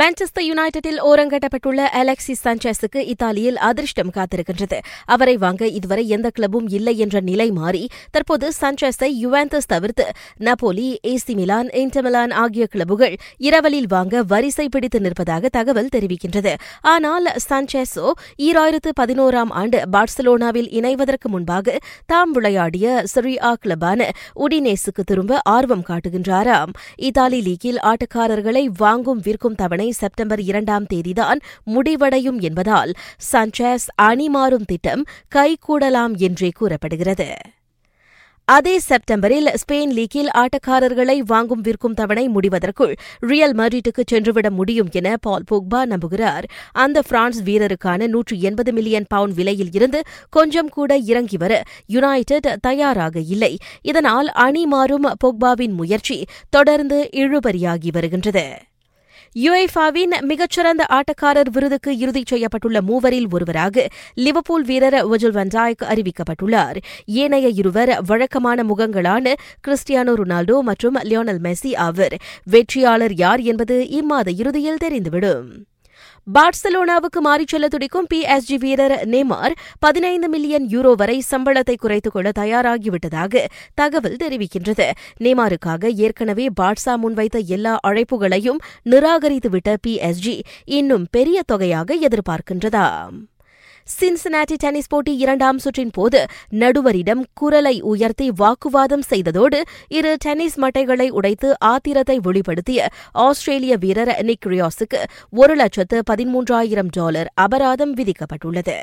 Manchester யுனைடெடில் ஓரங்கட்டப்பட்டுள்ள Alexis சாnchez-க்கு இத்தாலியில் அதிர்ஷ்டம் காத்திருக்கின்றது. அவரை வாங்க இதுவரை எந்த கிளப்பும் இல்லை என்ற நிலை மாறி தற்போது சாnchez-ஐ யுவாந்தஸ் தவிர்த்து நப்போலி ஏசி மிலான் இன்டர்மிலான் ஆகிய கிளப்புகள் இரவலில் வாங்க வரிசை பிடித்து நிற்பதாக தகவல் தெரிவிக்கின்றது. ஆனால் சான்சேஸோ ஈராயிரத்து பதினோராம் ஆண்டு பார்சலோனாவில் இணைவதற்கு முன்பாக தாம் விளையாடிய சிரி ஆ கிளப்பான உடினேஸுக்கு திரும்ப ஆர்வம் காட்டுகின்றாராம். இத்தாலி லீக்கில் ஆட்டக்காரர்களை வாங்கும் விற்கும் தவணை செப்டம்பர் இரண்டாம் தேதிதான் முடிவடையும் என்பதால் சாnchez அணி மாறும் திட்டம் கைகூடலாம் என்றே கூறப்படுகிறது. அதே செப்டம்பரில் ஸ்பெயின் லீக்கில் ஆட்டக்காரர்களை வாங்கும் விற்கும் தவணை முடிவதற்குள் ரியல் மட்ரிட்டுக்கு சென்றுவிட முடியும் என பால் போக்பா நம்புகிறார். அந்த பிரான்ஸ் வீரருக்கான நூற்று எண்பது மில்லியன் பவுண்ட் விலையில் இருந்து கொஞ்சம் கூட இறங்கி வர யுனைடெட் தயாராக இல்லை. இதனால் அணி மாறும் போக்பாவின் முயற்சி தொடர்ந்து இழுபறியாகி வருகின்றது. யுஎஃபாவின் மிகச்சிறந்த ஆட்டக்காரர் விருதுக்கு இறுதி செய்யப்பட்டுள்ள மூவரில் ஒருவராக லிவர்பூல் வீரர் ஒஜில் வண்டாய்க் அறிவிக்கப்பட்டுள்ளார். ஏனைய இருவர் வழக்கமான முகங்களான கிறிஸ்டியானோ ரொனால்டோ மற்றும் லியோனல் மெஸ்ஸி ஆவர். வெற்றியாளர் யார் என்பது இம்மாத இறுதியில் தெரிந்துவிடும். பார்சலோனாவுக்கு மாறிச் செல்ல துடிக்கும் ஜி வீரர் நேமார் பதினைந்து மில்லியன் யூரோ வரை சம்பளத்தை குறைத்துக் கொள்ள தயாராகிவிட்டதாக தகவல் தெரிவிக்கின்றது. நேமாருக்காக ஏற்கனவே பாட்ஸா முன்வைத்த எல்லா அழைப்புகளையும் நிராகரித்துவிட்ட பி எஸ் ஜி இன்னும் பெரிய தொகையாக எதிர்பார்க்கின்றதாம். சின்சனாட்டி டென்னிஸ் போட்டி இரண்டாம் சுற்றின் போது நடுவரிடம் குரலை உயர்த்தி வாக்குவாதம் செய்ததோடு இரு டென்னிஸ் மட்டைகளை உடைத்து ஆத்திரத்தை வெளிப்படுத்திய ஆஸ்திரேலிய வீரர் நிக் ரியாஸுக்கு ஒரு லட்சத்து பதிமூன்றாயிரம் டாலர் அபராதம் விதிக்கப்பட்டுள்ளது.